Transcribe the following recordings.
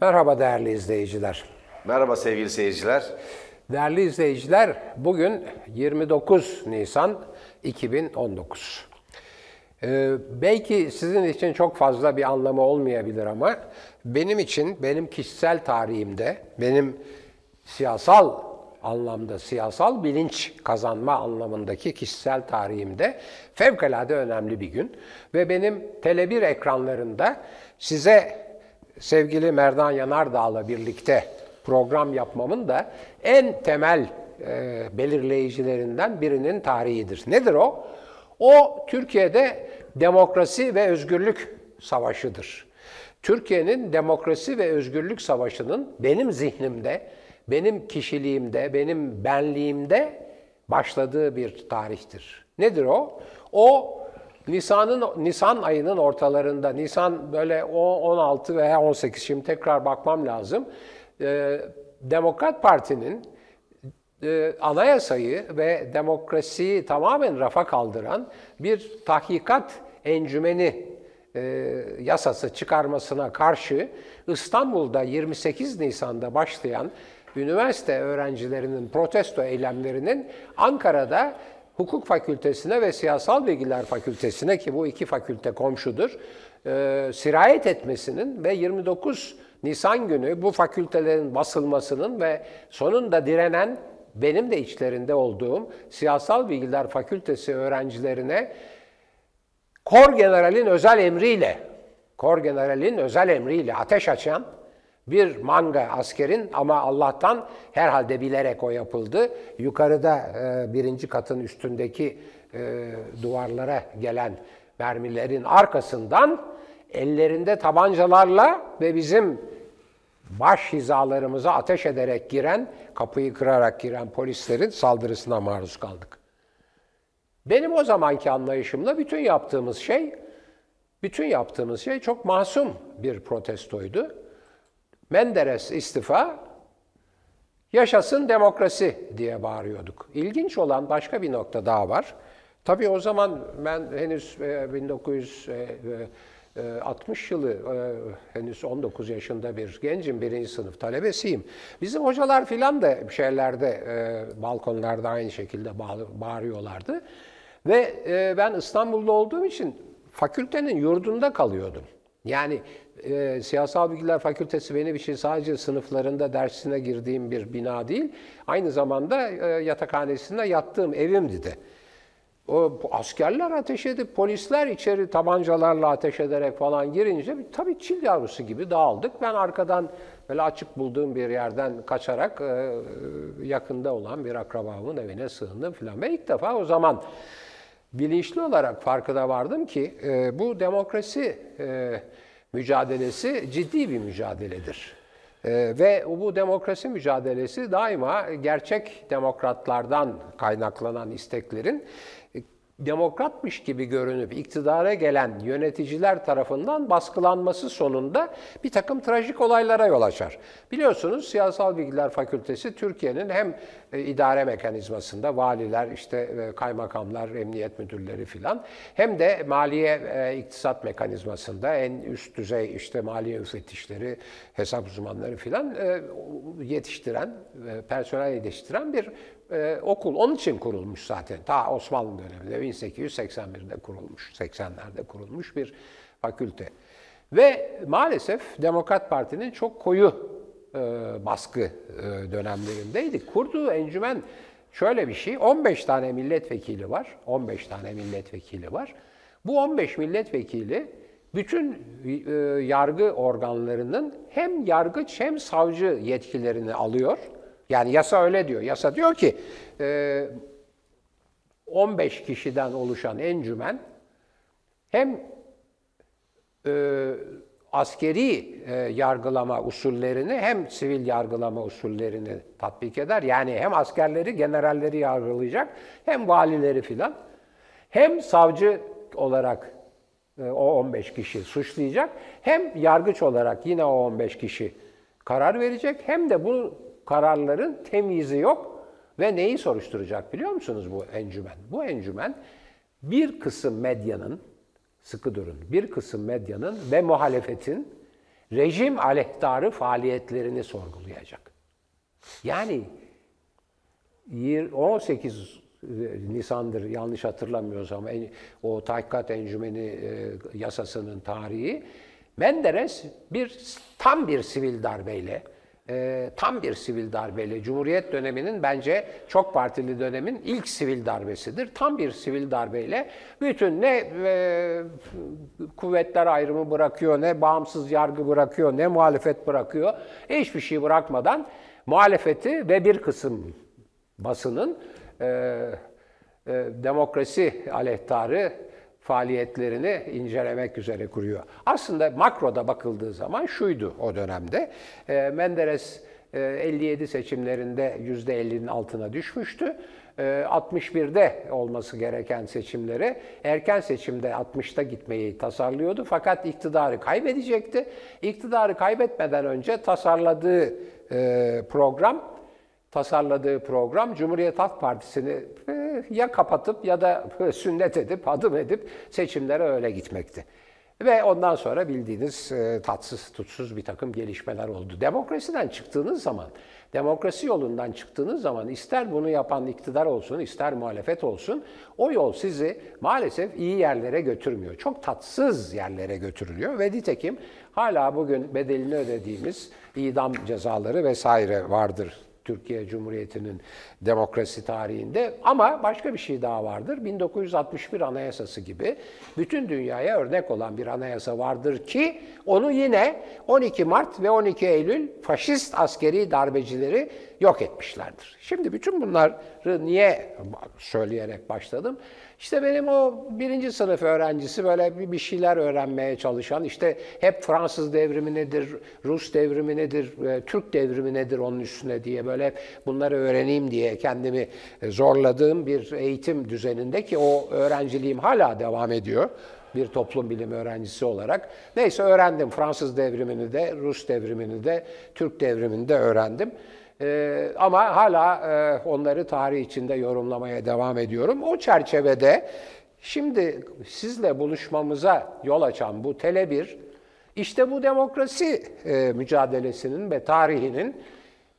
Merhaba değerli izleyiciler. Merhaba sevgili seyirciler. Değerli izleyiciler, bugün 29 Nisan 2019. Ee, belki sizin için çok fazla bir anlamı olmayabilir ama benim için, benim kişisel tarihimde, benim siyasal anlamda, siyasal bilinç kazanma anlamındaki kişisel tarihimde fevkalade önemli bir gün. Ve benim Tele1 ekranlarında size sevgili Merdan Yanardağ'la birlikte program yapmamın da en temel e, belirleyicilerinden birinin tarihidir. Nedir o? O Türkiye'de demokrasi ve özgürlük savaşıdır. Türkiye'nin demokrasi ve özgürlük savaşının benim zihnimde, benim kişiliğimde, benim benliğimde başladığı bir tarihtir. Nedir o? O Nisan'ın Nisan ayının ortalarında, Nisan böyle 16 veya 18 şimdi tekrar bakmam lazım. Ee, Demokrat Parti'nin e, anayasayı ve demokrasiyi tamamen rafa kaldıran bir tahkikat encümeni e, yasası çıkarmasına karşı İstanbul'da 28 Nisan'da başlayan üniversite öğrencilerinin protesto eylemlerinin Ankara'da Hukuk Fakültesine ve Siyasal Bilgiler Fakültesine ki bu iki fakülte komşudur, e, sirayet etmesinin ve 29 Nisan günü bu fakültelerin basılmasının ve sonunda direnen benim de içlerinde olduğum Siyasal Bilgiler Fakültesi öğrencilerine Kor General'in özel emriyle, Kor General'in özel emriyle ateş açan bir manga askerin ama Allah'tan herhalde bilerek o yapıldı. Yukarıda e, birinci katın üstündeki e, duvarlara gelen mermilerin arkasından ellerinde tabancalarla ve bizim baş hizalarımıza ateş ederek giren, kapıyı kırarak giren polislerin saldırısına maruz kaldık. Benim o zamanki anlayışımla bütün yaptığımız şey, bütün yaptığımız şey çok masum bir protestoydu. Menderes istifa, yaşasın demokrasi diye bağırıyorduk. İlginç olan başka bir nokta daha var. Tabii o zaman ben henüz 1960 e, yılı, e, henüz 19 yaşında bir gencim, birinci sınıf talebesiyim. Bizim hocalar filan da şeylerde, e, balkonlarda aynı şekilde bağırıyorlardı. Ve ben İstanbul'da olduğum için fakültenin yurdunda kalıyordum. Yani e, Siyasal Bilgiler Fakültesi benim için sadece sınıflarında dersine girdiğim bir bina değil, aynı zamanda e, yatakhanesinde yattığım evimdi de. O askerler ateş edip polisler içeri tabancalarla ateş ederek falan girince tabii çil yavrusu gibi dağıldık. Ben arkadan böyle açık bulduğum bir yerden kaçarak e, yakında olan bir akrabamın evine sığındım filan. Ve ilk defa o zaman bilinçli olarak farkına vardım ki e, bu demokrasi e, mücadelesi ciddi bir mücadeledir. E, ve bu demokrasi mücadelesi daima gerçek demokratlardan kaynaklanan isteklerin demokratmış gibi görünüp iktidara gelen yöneticiler tarafından baskılanması sonunda bir takım trajik olaylara yol açar. Biliyorsunuz Siyasal Bilgiler Fakültesi Türkiye'nin hem e, idare mekanizmasında valiler, işte e, kaymakamlar, emniyet müdürleri filan hem de maliye e, iktisat mekanizmasında en üst düzey işte maliye müfettişleri, hesap uzmanları filan yetiştiren, personel yetiştiren bir e, okul onun için kurulmuş zaten. Ta Osmanlı döneminde 1881'de kurulmuş, 80'lerde kurulmuş bir fakülte. Ve maalesef Demokrat Parti'nin çok koyu e, baskı e, dönemlerindeydi. Kurduğu encümen şöyle bir şey, 15 tane milletvekili var, 15 tane milletvekili var. Bu 15 milletvekili bütün e, yargı organlarının hem yargıç hem savcı yetkilerini alıyor yani yasa öyle diyor. Yasa diyor ki 15 e, kişiden oluşan encümen hem e, askeri e, yargılama usullerini hem sivil yargılama usullerini tatbik eder. Yani hem askerleri, generalleri yargılayacak hem valileri filan. Hem savcı olarak o 15 kişi suçlayacak hem yargıç olarak yine o 15 kişi karar verecek hem de bu kararların temyizi yok ve neyi soruşturacak biliyor musunuz bu encümen? Bu encümen bir kısım medyanın, sıkı durun, bir kısım medyanın ve muhalefetin rejim aleyhtarı faaliyetlerini sorgulayacak. Yani 18 Nisan'dır yanlış hatırlamıyorsam o tahkikat encümeni e, yasasının tarihi Menderes bir tam bir sivil darbeyle e, tam bir sivil darbeyle Cumhuriyet döneminin bence çok partili dönemin ilk sivil darbesidir. Tam bir sivil darbeyle bütün ne e, kuvvetler ayrımı bırakıyor, ne bağımsız yargı bırakıyor, ne muhalefet bırakıyor. Hiçbir şey bırakmadan muhalefeti ve bir kısım basının e, e, demokrasi aleyhtarı faaliyetlerini incelemek üzere kuruyor. Aslında makroda bakıldığı zaman şuydu o dönemde. E, Menderes e, 57 seçimlerinde %50'nin altına düşmüştü. 61'de e, olması gereken seçimleri erken seçimde 60'ta gitmeyi tasarlıyordu. Fakat iktidarı kaybedecekti. İktidarı kaybetmeden önce tasarladığı e, program tasarladığı program Cumhuriyet Halk Partisi'ni e, ya kapatıp ya da sünnet edip, adım edip seçimlere öyle gitmekti. Ve ondan sonra bildiğiniz e, tatsız tutsuz bir takım gelişmeler oldu. Demokrasiden çıktığınız zaman, demokrasi yolundan çıktığınız zaman ister bunu yapan iktidar olsun, ister muhalefet olsun, o yol sizi maalesef iyi yerlere götürmüyor. Çok tatsız yerlere götürülüyor ve nitekim hala bugün bedelini ödediğimiz idam cezaları vesaire vardır Türkiye Cumhuriyeti'nin demokrasi tarihinde. Ama başka bir şey daha vardır. 1961 Anayasası gibi bütün dünyaya örnek olan bir anayasa vardır ki onu yine 12 Mart ve 12 Eylül faşist askeri darbecileri yok etmişlerdir. Şimdi bütün bunları niye söyleyerek başladım? İşte benim o birinci sınıf öğrencisi böyle bir şeyler öğrenmeye çalışan, işte hep Fransız devrimi nedir, Rus devrimi nedir, e, Türk devrimi nedir onun üstüne diye böyle bunları öğreneyim diye kendimi zorladığım bir eğitim düzeninde ki o öğrenciliğim hala devam ediyor bir toplum bilimi öğrencisi olarak. Neyse öğrendim Fransız devrimini de, Rus devrimini de, Türk devrimini de öğrendim. Ee, ama hala e, onları tarih içinde yorumlamaya devam ediyorum. O çerçevede şimdi sizle buluşmamıza yol açan bu Tele1, işte bu demokrasi e, mücadelesinin ve tarihinin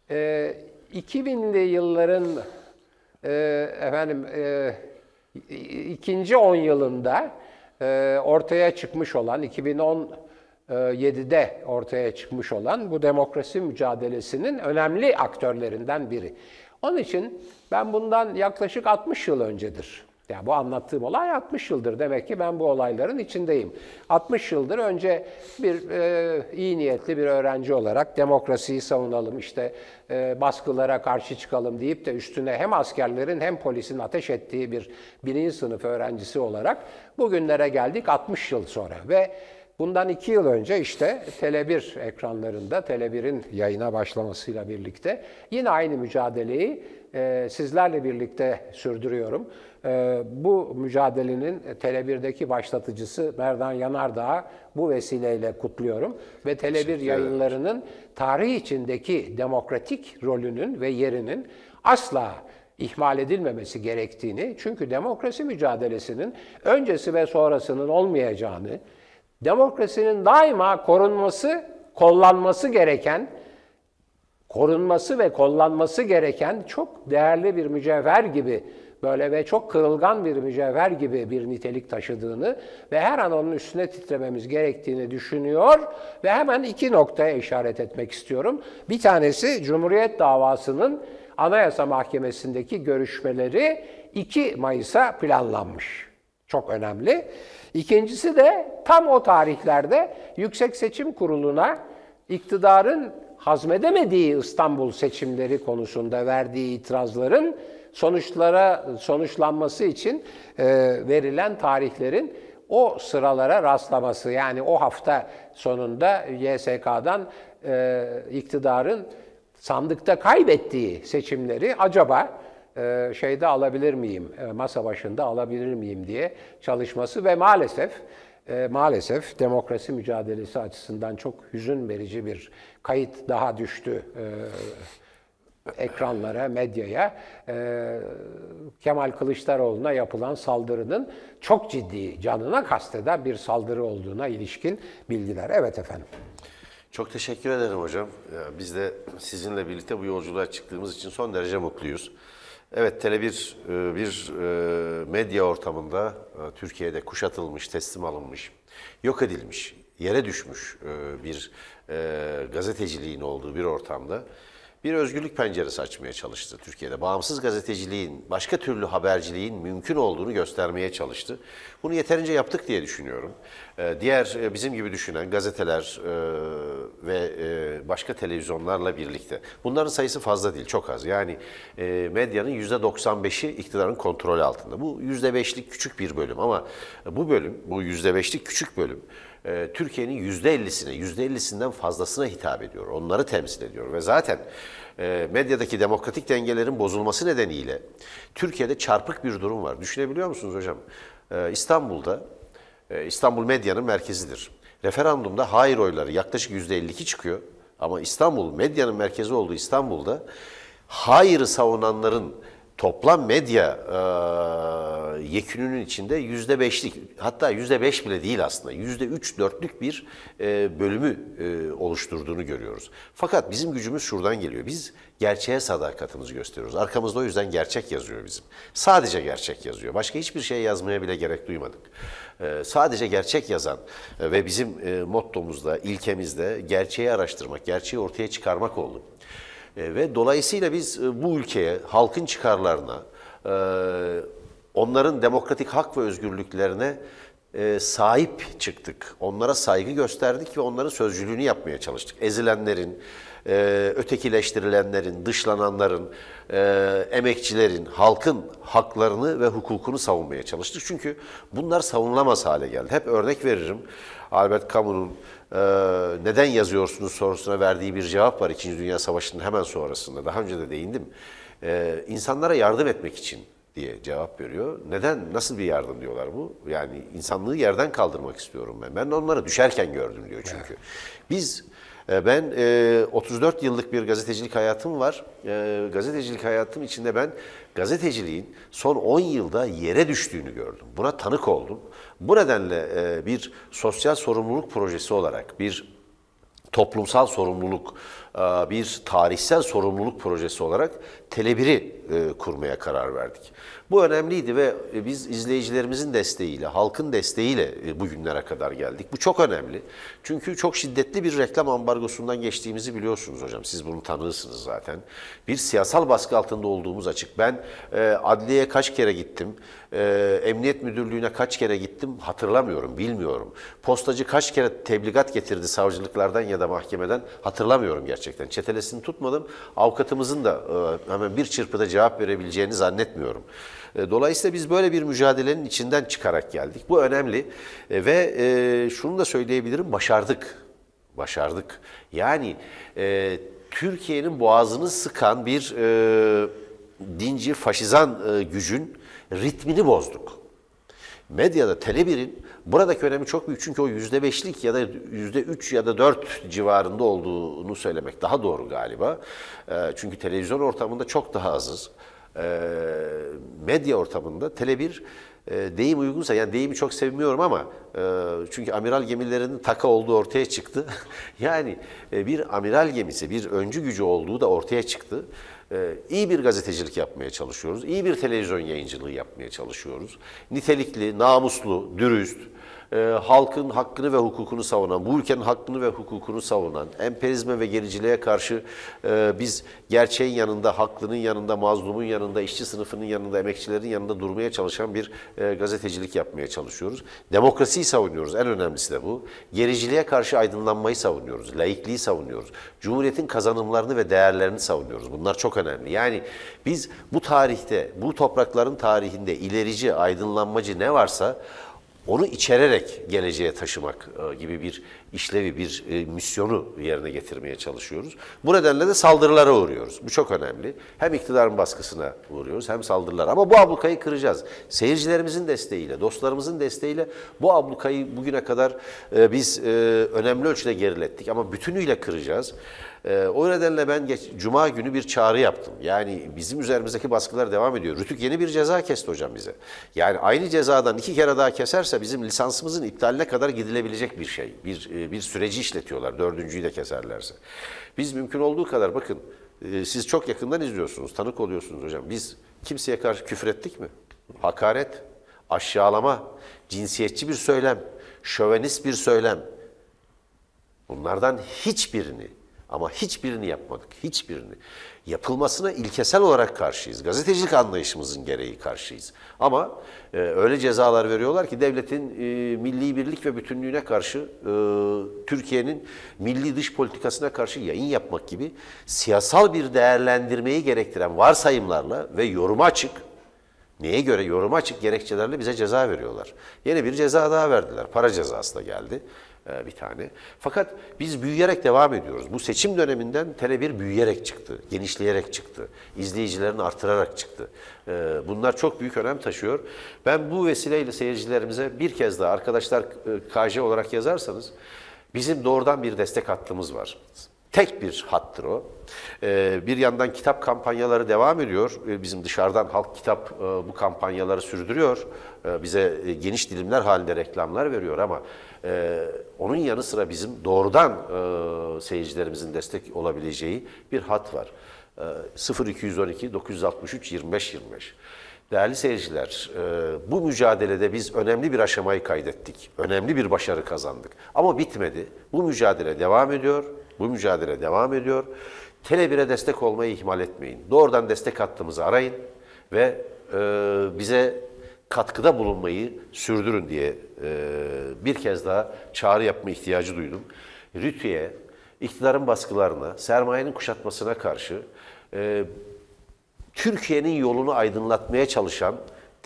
e, 2000'li yılların e, efendim e, ikinci on yılında e, ortaya çıkmış olan 2010 7'de ortaya çıkmış olan bu demokrasi mücadelesinin önemli aktörlerinden biri. Onun için ben bundan yaklaşık 60 yıl öncedir. Yani bu anlattığım olay 60 yıldır. Demek ki ben bu olayların içindeyim. 60 yıldır önce bir e, iyi niyetli bir öğrenci olarak demokrasiyi savunalım, işte e, baskılara karşı çıkalım deyip de üstüne hem askerlerin hem polisin ateş ettiği bir birinci sınıf öğrencisi olarak bugünlere geldik 60 yıl sonra. Ve Bundan iki yıl önce işte Tele1 ekranlarında, Tele1'in yayına başlamasıyla birlikte yine aynı mücadeleyi e, sizlerle birlikte sürdürüyorum. E, bu mücadelenin Tele1'deki başlatıcısı Merdan Yanardağ'ı bu vesileyle kutluyorum. Ve Tele1 yayınlarının tarih içindeki demokratik rolünün ve yerinin asla ihmal edilmemesi gerektiğini, çünkü demokrasi mücadelesinin öncesi ve sonrasının olmayacağını, demokrasinin daima korunması, kollanması gereken, korunması ve kollanması gereken çok değerli bir mücevher gibi böyle ve çok kırılgan bir mücevher gibi bir nitelik taşıdığını ve her an onun üstüne titrememiz gerektiğini düşünüyor ve hemen iki noktaya işaret etmek istiyorum. Bir tanesi Cumhuriyet davasının Anayasa Mahkemesi'ndeki görüşmeleri 2 Mayıs'a planlanmış. Çok önemli. İkincisi de tam o tarihlerde Yüksek Seçim Kurulu'na iktidarın hazmedemediği İstanbul seçimleri konusunda verdiği itirazların sonuçlara sonuçlanması için e, verilen tarihlerin o sıralara rastlaması yani o hafta sonunda YSK'dan e, iktidarın sandıkta kaybettiği seçimleri acaba şeyde alabilir miyim, e, masa başında alabilir miyim diye çalışması ve maalesef e, maalesef demokrasi mücadelesi açısından çok hüzün verici bir kayıt daha düştü ekranlara, medyaya Kemal Kılıçdaroğlu'na yapılan saldırının çok ciddi canına kasteden bir saldırı olduğuna ilişkin bilgiler. Evet efendim. Çok teşekkür ederim hocam. Biz de sizinle birlikte bu yolculuğa çıktığımız için son derece mutluyuz. Evet, Tele1 e, bir e, medya ortamında e, Türkiye'de kuşatılmış, teslim alınmış, yok edilmiş, yere düşmüş e, bir e, gazeteciliğin olduğu bir ortamda bir özgürlük penceresi açmaya çalıştı Türkiye'de. Bağımsız gazeteciliğin, başka türlü haberciliğin mümkün olduğunu göstermeye çalıştı. Bunu yeterince yaptık diye düşünüyorum. Ee, Diğer e, bizim gibi düşünen gazeteler e, ve e, başka televizyonlarla birlikte. Bunların sayısı fazla değil, çok az. Yani medyanın %95'i iktidarın kontrolü altında. Bu %5'lik küçük bir bölüm ama bu bölüm, bu %5'lik küçük bölüm e, Türkiye'nin %50'sine, %50'sinden fazlasına hitap ediyor. Onları temsil ediyor ve zaten e, medyadaki demokratik dengelerin bozulması nedeniyle Türkiye'de çarpık bir durum var. Düşünebiliyor musunuz hocam? E, İstanbul'da, e, İstanbul medyanın merkezidir. Referandumda hayır oyları yaklaşık %52 çıkıyor. Ama İstanbul, medyanın merkezi olduğu İstanbul'da hayırı savunanların toplam medya yekününün içinde yüzde beşlik hatta yüzde beş bile değil aslında yüzde üç dörtlük bir e, bölümü e, oluşturduğunu görüyoruz. Fakat bizim gücümüz şuradan geliyor. Biz gerçeğe sadakatimizi gösteriyoruz. Arkamızda o yüzden gerçek yazıyor bizim. Sadece gerçek yazıyor. Başka hiçbir şey yazmaya bile gerek duymadık. E, sadece gerçek yazan ve bizim e, mottomuzda, ilkemizde gerçeği araştırmak, gerçeği ortaya çıkarmak oldu. Ve dolayısıyla biz bu ülkeye, halkın çıkarlarına, onların demokratik hak ve özgürlüklerine e, sahip çıktık. Onlara saygı gösterdik ve onların sözcülüğünü yapmaya çalıştık. Ezilenlerin, e, ötekileştirilenlerin, dışlananların, e, emekçilerin, halkın haklarını ve hukukunu savunmaya çalıştık. Çünkü bunlar savunulamaz hale geldi. Hep örnek veririm. Albert Camus'un e, neden yazıyorsunuz sorusuna verdiği bir cevap var İkinci Dünya Savaşı'nın hemen sonrasında. Daha önce de değindim. E, insanlara yardım etmek için diye cevap veriyor. Neden, nasıl bir yardım diyorlar bu? Yani insanlığı yerden kaldırmak istiyorum ben. Ben onları düşerken gördüm diyor çünkü. Biz, e, ben e, 34 yıllık bir gazetecilik hayatım var. E, gazetecilik hayatım içinde ben gazeteciliğin son 10 yılda yere düştüğünü gördüm. Buna tanık oldum. Bu nedenle e, bir sosyal sorumluluk projesi olarak, bir toplumsal sorumluluk, e, bir tarihsel sorumluluk projesi olarak Tele1'i e, kurmaya karar verdik. Bu önemliydi ve e, biz izleyicilerimizin desteğiyle, halkın desteğiyle bugünlere kadar geldik. Bu çok önemli. Çünkü çok şiddetli bir reklam ambargosundan geçtiğimizi biliyorsunuz hocam. Siz bunu tanırsınız zaten. Bir siyasal baskı altında olduğumuz açık. Ben adliyeye kaç kere gittim, emniyet müdürlüğüne kaç kere gittim hatırlamıyorum, bilmiyorum. Postacı kaç kere tebligat getirdi savcılıklardan ya da mahkemeden hatırlamıyorum gerçekten. Çetelesini tutmadım. Avukatımızın da hemen bir çırpıda cevap verebileceğini zannetmiyorum. Dolayısıyla biz böyle bir mücadelenin içinden çıkarak geldik. Bu önemli ve şunu da söyleyebilirim, başardık. Başardık. Yani e, Türkiye'nin boğazını sıkan bir e, dinci, faşizan e, gücün ritmini bozduk. Medyada Tele1'in buradaki önemi çok büyük. Çünkü o yüzde beşlik ya da yüzde üç ya da dört civarında olduğunu söylemek daha doğru galiba. E, çünkü televizyon ortamında çok daha azız. E, medya ortamında Tele1 e, deyim uygunsa, yani deyimi çok sevmiyorum ama e, çünkü amiral gemilerinin taka olduğu ortaya çıktı. yani e, bir amiral gemisi, bir öncü gücü olduğu da ortaya çıktı. E, iyi bir gazetecilik yapmaya çalışıyoruz, iyi bir televizyon yayıncılığı yapmaya çalışıyoruz. Nitelikli, namuslu, dürüst, e, halkın hakkını ve hukukunu savunan, bu ülkenin hakkını ve hukukunu savunan, emperizme ve gericiliğe karşı e, biz gerçeğin yanında, haklının yanında, mazlumun yanında, işçi sınıfının yanında, emekçilerin yanında durmaya çalışan bir e, gazetecilik yapmaya çalışıyoruz. Demokrasiyi savunuyoruz, en önemlisi de bu. Gericiliğe karşı aydınlanmayı savunuyoruz, laikliği savunuyoruz. Cumhuriyetin kazanımlarını ve değerlerini savunuyoruz. Bunlar çok önemli. Yani biz bu tarihte, bu toprakların tarihinde ilerici, aydınlanmacı ne varsa onu içererek geleceğe taşımak e, gibi bir işlevi, bir e, misyonu yerine getirmeye çalışıyoruz. Bu nedenle de saldırılara uğruyoruz. Bu çok önemli. Hem iktidarın baskısına uğruyoruz hem saldırılara. Ama bu ablukayı kıracağız. Seyircilerimizin desteğiyle, dostlarımızın desteğiyle bu ablukayı bugüne kadar e, biz önemli ölçüde gerilettik. Ama bütünüyle kıracağız. O nedenle ben geç, Cuma günü bir çağrı yaptım. Yani bizim üzerimizdeki baskılar devam ediyor. Rütük yeni bir ceza kesti hocam bize. Yani aynı cezadan iki kere daha keserse bizim lisansımızın iptaline kadar gidilebilecek bir şey. Bir, e, bir süreci işletiyorlar dördüncüyü de keserlerse. Biz mümkün olduğu kadar bakın e, siz çok yakından izliyorsunuz, tanık oluyorsunuz hocam. Biz kimseye karşı küfür ettik mi? Hakaret, aşağılama, cinsiyetçi bir söylem, şövenist bir söylem. Bunlardan hiçbirini ama hiçbirini yapmadık. Hiçbirini. Yapılmasına ilkesel olarak karşıyız. Gazetecilik anlayışımızın gereği karşıyız. Ama e, öyle cezalar veriyorlar ki devletin e, milli birlik ve bütünlüğüne karşı, e, Türkiye'nin milli dış politikasına karşı yayın yapmak gibi siyasal bir değerlendirmeyi gerektiren varsayımlarla ve yoruma açık, Neye göre yoruma açık gerekçelerle bize ceza veriyorlar. Yeni bir ceza daha verdiler. Para cezası da geldi bir tane. Fakat biz büyüyerek devam ediyoruz. Bu seçim döneminden Tele1 büyüyerek çıktı, genişleyerek çıktı, izleyicilerini artırarak çıktı. E, Bunlar çok büyük önem taşıyor. Ben bu vesileyle seyircilerimize bir kez daha arkadaşlar e, KJ olarak yazarsanız bizim doğrudan bir destek hattımız var. Tek bir hattır o. Ee, bir yandan kitap kampanyaları devam ediyor. Ee, bizim dışarıdan halk kitap e, bu kampanyaları sürdürüyor. Ee, bize e, geniş dilimler halinde reklamlar veriyor ama e, onun yanı sıra bizim doğrudan seyircilerimizin destek olabileceği bir hat var. E, 0212 963 25 25. Değerli seyirciler, bu mücadelede biz önemli bir aşamayı kaydettik. Önemli bir başarı kazandık. Ama bitmedi. Bu mücadele devam ediyor. Bu mücadele devam ediyor. Tele1'e destek olmayı ihmal etmeyin. Doğrudan destek hattımızı arayın ve e, bize katkıda bulunmayı sürdürün diye e, bir kez daha çağrı yapma ihtiyacı duydum. Rütü'ye, iktidarın baskılarına, sermayenin kuşatmasına karşı e, Türkiye'nin yolunu aydınlatmaya çalışan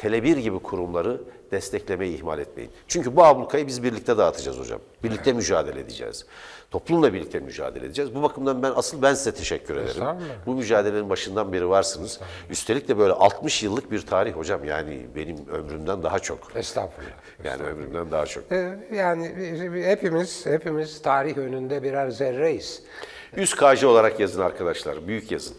Tele1 gibi kurumları desteklemeyi ihmal etmeyin. Çünkü bu ablukayı biz birlikte dağıtacağız hocam. Birlikte mücadele edeceğiz. Toplumla birlikte mücadele edeceğiz. Bu bakımdan ben asıl ben size teşekkür ederim. Estağfurullah. Bu mücadelenin başından beri varsınız. Üstelik de böyle 60 yıllık bir tarih hocam. Yani benim ömrümden daha çok. Estağfurullah. Yani ömrümden daha çok. Ee, Yani hepimiz hepimiz tarih önünde birer zerreyiz. 100 KJ olarak yazın arkadaşlar. Büyük yazın.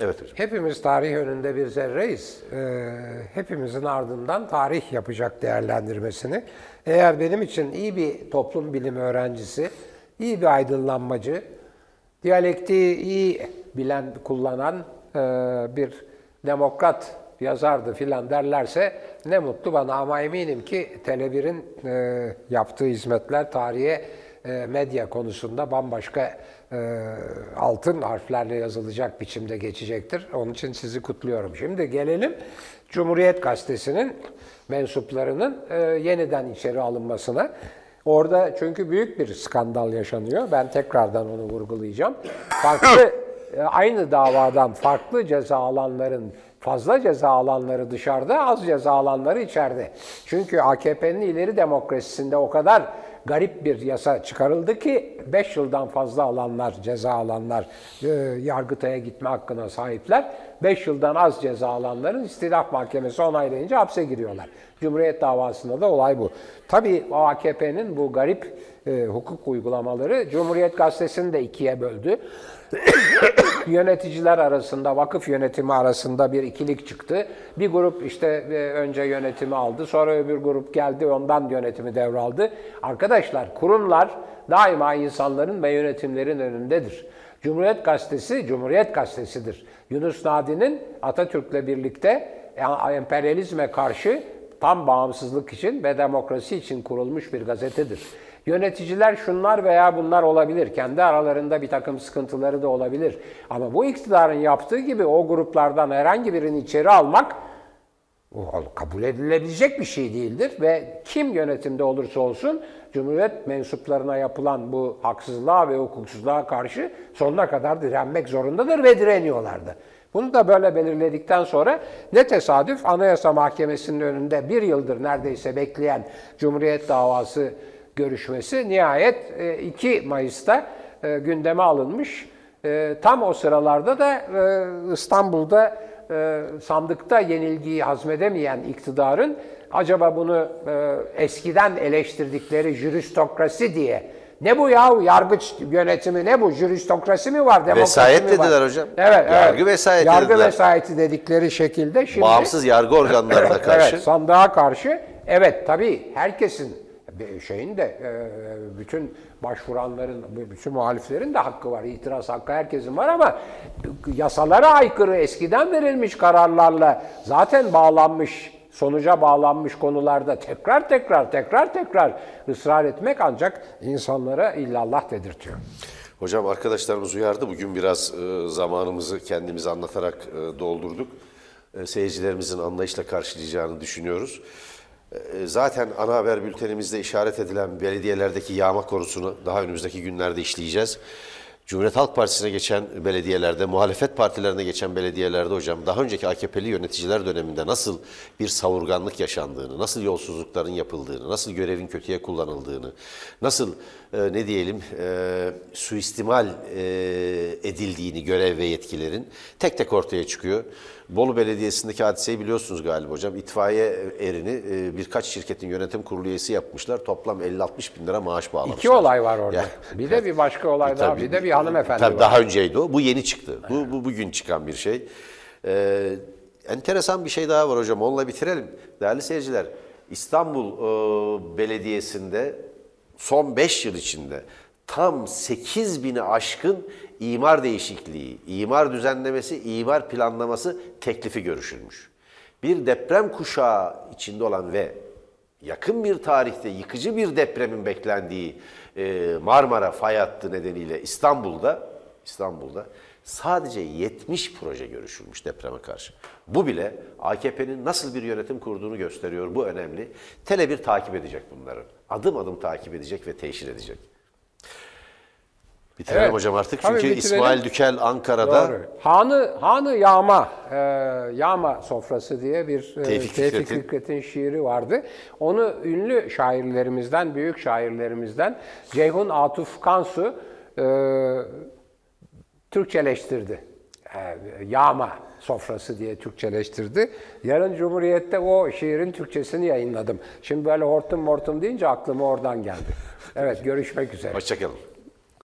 Evet hocam. Hepimiz tarih önünde bir zerreyiz. Ee, hepimizin ardından tarih yapacak değerlendirmesini. Eğer benim için iyi bir toplum bilimi öğrencisi, iyi bir aydınlanmacı, diyalektiği iyi bilen, kullanan e, bir demokrat yazardı filan derlerse ne mutlu bana ama eminim ki Tele1'in e, yaptığı hizmetler tarihe e, medya konusunda bambaşka e, altın harflerle yazılacak biçimde geçecektir. Onun için sizi kutluyorum. Şimdi gelelim Cumhuriyet Gazetesi'nin mensuplarının e, yeniden içeri alınmasına. Orada çünkü büyük bir skandal yaşanıyor. Ben tekrardan onu vurgulayacağım. Farklı aynı davadan farklı ceza alanların fazla ceza alanları dışarıda, az ceza alanları içeride. Çünkü AKP'nin ileri demokrasisinde o kadar garip bir yasa çıkarıldı ki 5 yıldan fazla alanlar, ceza alanlar e, Yargıtay'a gitme hakkına sahipler. 5 yıldan az ceza alanların istilaf mahkemesi onaylayınca hapse giriyorlar. Cumhuriyet davasında da olay bu. Tabii AKP'nin bu garip e, hukuk uygulamaları Cumhuriyet Gazetesi'ni de ikiye böldü. Yöneticiler arasında, vakıf yönetimi arasında bir ikilik çıktı. Bir grup işte e, önce yönetimi aldı, sonra öbür grup geldi, ondan yönetimi devraldı. Arkadaşlar kurumlar daima insanların ve yönetimlerin önündedir. Cumhuriyet Gazetesi, Cumhuriyet Gazetesi'dir. Yunus Nadi'nin Atatürk'le birlikte e, emperyalizme karşı tam bağımsızlık için ve demokrasi için kurulmuş bir gazetedir. Yöneticiler şunlar veya bunlar olabilir. Kendi aralarında bir takım sıkıntıları da olabilir. Ama bu iktidarın yaptığı gibi o gruplardan herhangi birini içeri almak kabul edilebilecek bir şey değildir ve kim yönetimde olursa olsun Cumhuriyet mensuplarına yapılan bu haksızlığa ve hukuksuzluğa karşı sonuna kadar direnmek zorundadır ve direniyorlardı. Bunu da böyle belirledikten sonra ne tesadüf Anayasa Mahkemesi'nin önünde bir yıldır neredeyse bekleyen Cumhuriyet davası görüşmesi nihayet e, 2 Mayıs'ta e, gündeme alınmış. E, Tam o sıralarda da e, İstanbul'da e, sandıkta yenilgiyi hazmedemeyen iktidarın acaba bunu e, eskiden eleştirdikleri jüristokrasi diye ne bu yahu yargıç yönetimi ne bu jüristokrasi mi var demokrasi Vesayet mi var? dediler hocam. Evet, Yargı evet. vesayeti Yargı dediler. vesayeti dedikleri şekilde şimdi Bağımsız yargı organlarına karşı. Evet, sandığa karşı Evet tabii herkesin şeyin de e, bütün başvuranların, bütün muhaliflerin de hakkı var. İtiraz hakkı herkesin var ama yasalara aykırı eskiden verilmiş kararlarla zaten bağlanmış, sonuca bağlanmış konularda tekrar tekrar tekrar tekrar ısrar etmek ancak insanlara illallah dedirtiyor. Hocam arkadaşlarımız uyardı. Bugün biraz e, zamanımızı kendimiz anlatarak e, doldurduk. Seyircilerimizin anlayışla karşılayacağını düşünüyoruz. E, zaten ana haber bültenimizde işaret edilen belediyelerdeki yağma konusunu daha önümüzdeki günlerde işleyeceğiz. Cumhuriyet Halk Partisi'ne geçen belediyelerde, muhalefet partilerine geçen belediyelerde hocam daha önceki AKP'li yöneticiler döneminde nasıl bir savurganlık yaşandığını, nasıl yolsuzlukların yapıldığını, nasıl görevin kötüye kullanıldığını, nasıl e, ne diyelim e, suistimal e, edildiğini görev ve yetkilerin tek tek ortaya çıkıyor. Bolu Belediyesi'ndeki hadiseyi biliyorsunuz galiba hocam. İtfaiye erini e, birkaç şirketin yönetim kurulu üyesi yapmışlar. Toplam 50-60 bin lira maaş bağlamışlar. İki olay var orada. Ya- bir de bir başka olay daha, Tabii, bir de bir hanımefendi Tabii var. daha önceydi o. Bu yeni çıktı. Bu, bu bugün çıkan bir şey. Ee, enteresan bir şey daha var hocam. Onunla bitirelim. Değerli seyirciler, İstanbul e, Belediyesi'nde son 5 yıl içinde tam 8 bini aşkın imar değişikliği, imar düzenlemesi, imar planlaması teklifi görüşülmüş. Bir deprem kuşağı içinde olan ve yakın bir tarihte yıkıcı bir depremin beklendiği e, Marmara fay hattı nedeniyle İstanbul'da İstanbul'da sadece 70 proje görüşülmüş depreme karşı. Bu bile AKP'nin nasıl bir yönetim kurduğunu gösteriyor. Bu önemli. Tele1 takip edecek bunları. Adım adım takip edecek ve teşhir edecek. Bitirelim Evet. hocam artık. Tabii Çünkü bitirelim. İsmail Dükel Ankara'da Doğru. Hanı Hanı Yağma, e, Yağma sofrası diye bir e, Tevfik Tevfik Fikret'in. Şiiri vardı. Onu ünlü şairlerimizden, büyük şairlerimizden Ceyhun Atuf Kansu e, Türkçeleştirdi. E, Yağma sofrası diye Türkçeleştirdi. Yarın Cumhuriyet'te o şiirin Türkçesini yayınladım. Şimdi böyle hortum mortum deyince aklıma oradan geldi. Evet, görüşmek üzere. hoşçakalın.